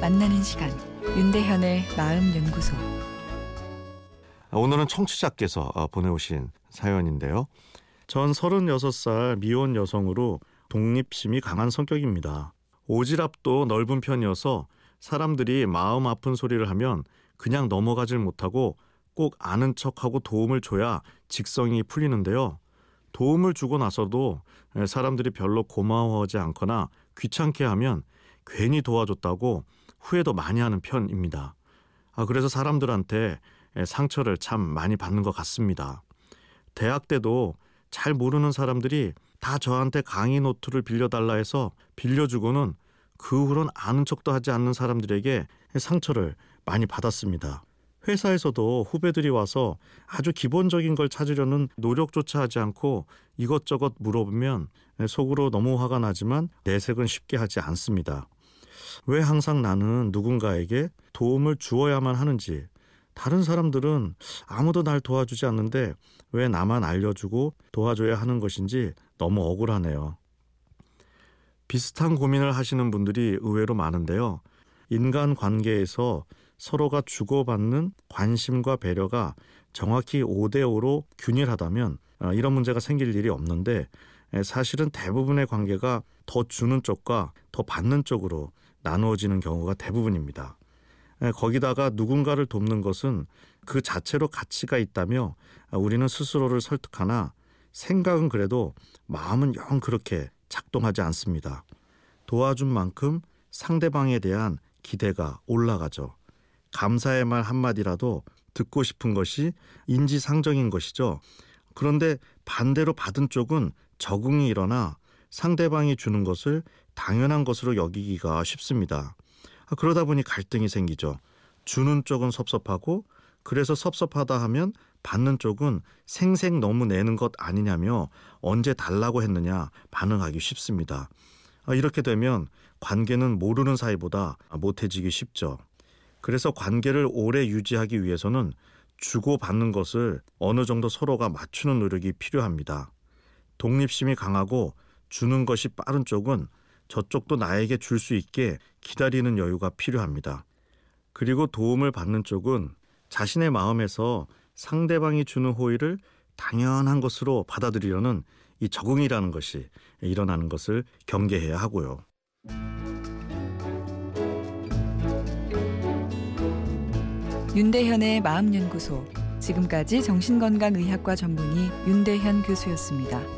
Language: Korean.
만나는 시간 윤대현의 마음 연구소 오늘은 청취자께서 어, 보내오신 사연인데요. 전 36살 미혼 여성으로 독립심이 강한 성격입니다. 오지랖도 넓은 편이어서 사람들이 마음 아픈 소리를 하면 그냥 넘어가질 못하고 꼭 아는 척하고 도움을 줘야 직성이 풀리는데요. 도움을 주고 나서도 사람들이 별로 고마워하지 않거나 귀찮게 하면 괜히 도와줬다고 후회도 많이 하는 편입니다. 아, 그래서 사람들한테 상처를 참 많이 받는 것 같습니다. 대학 때도 잘 모르는 사람들이 다 저한테 강의 노트를 빌려달라 해서 빌려주고는 그 후론 아는 척도 하지 않는 사람들에게 상처를 많이 받았습니다. 회사에서도 후배들이 와서 아주 기본적인 걸 찾으려는 노력조차 하지 않고 이것저것 물어보면 속으로 너무 화가 나지만 내색은 쉽게 하지 않습니다. 왜 항상 나는 누군가에게 도움을 주어야만 하는지 다른 사람들은 아무도 날 도와주지 않는데 왜 나만 알려주고 도와줘야 하는 것인지 너무 억울하네요. 비슷한 고민을 하시는 분들이 의외로 많은데요. 인간 관계에서 서로가 주고받는 관심과 배려가 정확히 5대5로 균일하다면 어, 이런 문제가 생길 일이 없는데 사실은 대부분의 관계가 더 주는 쪽과 더 받는 쪽으로 나누어지는 경우가 대부분입니다. 거기다가 누군가를 돕는 것은 그 자체로 가치가 있다며 우리는 스스로를 설득하나 생각은 그래도 마음은 영 그렇게 작동하지 않습니다. 도와준 만큼 상대방에 대한 기대가 올라가죠. 감사의 말 한마디라도 듣고 싶은 것이 인지상정인 것이죠. 그런데 반대로 받은 쪽은 적응이 일어나 상대방이 주는 것을 당연한 것으로 여기기가 쉽습니다. 아, 그러다 보니 갈등이 생기죠. 주는 쪽은 섭섭하고 그래서 섭섭하다 하면 받는 쪽은 생생 너무 내는 것 아니냐며 언제 달라고 했느냐 반응하기 쉽습니다. 아, 이렇게 되면 관계는 모르는 사이보다 못해지기 쉽죠. 그래서 관계를 오래 유지하기 위해서는 주고받는 것을 어느 정도 서로가 맞추는 노력이 필요합니다. 독립심이 강하고 주는 것이 빠른 쪽은 저쪽도 나에게 줄 수 있게 기다리는 여유가 필요합니다. 그리고 도움을 받는 쪽은 자신의 마음에서 상대방이 주는 호의를 당연한 것으로 받아들이려는 이 적응이라는 것이 일어나는 것을 경계해야 하고요. 윤대현의 마음연구소 지금까지 정신건강의학과 전문의 윤대현 교수였습니다.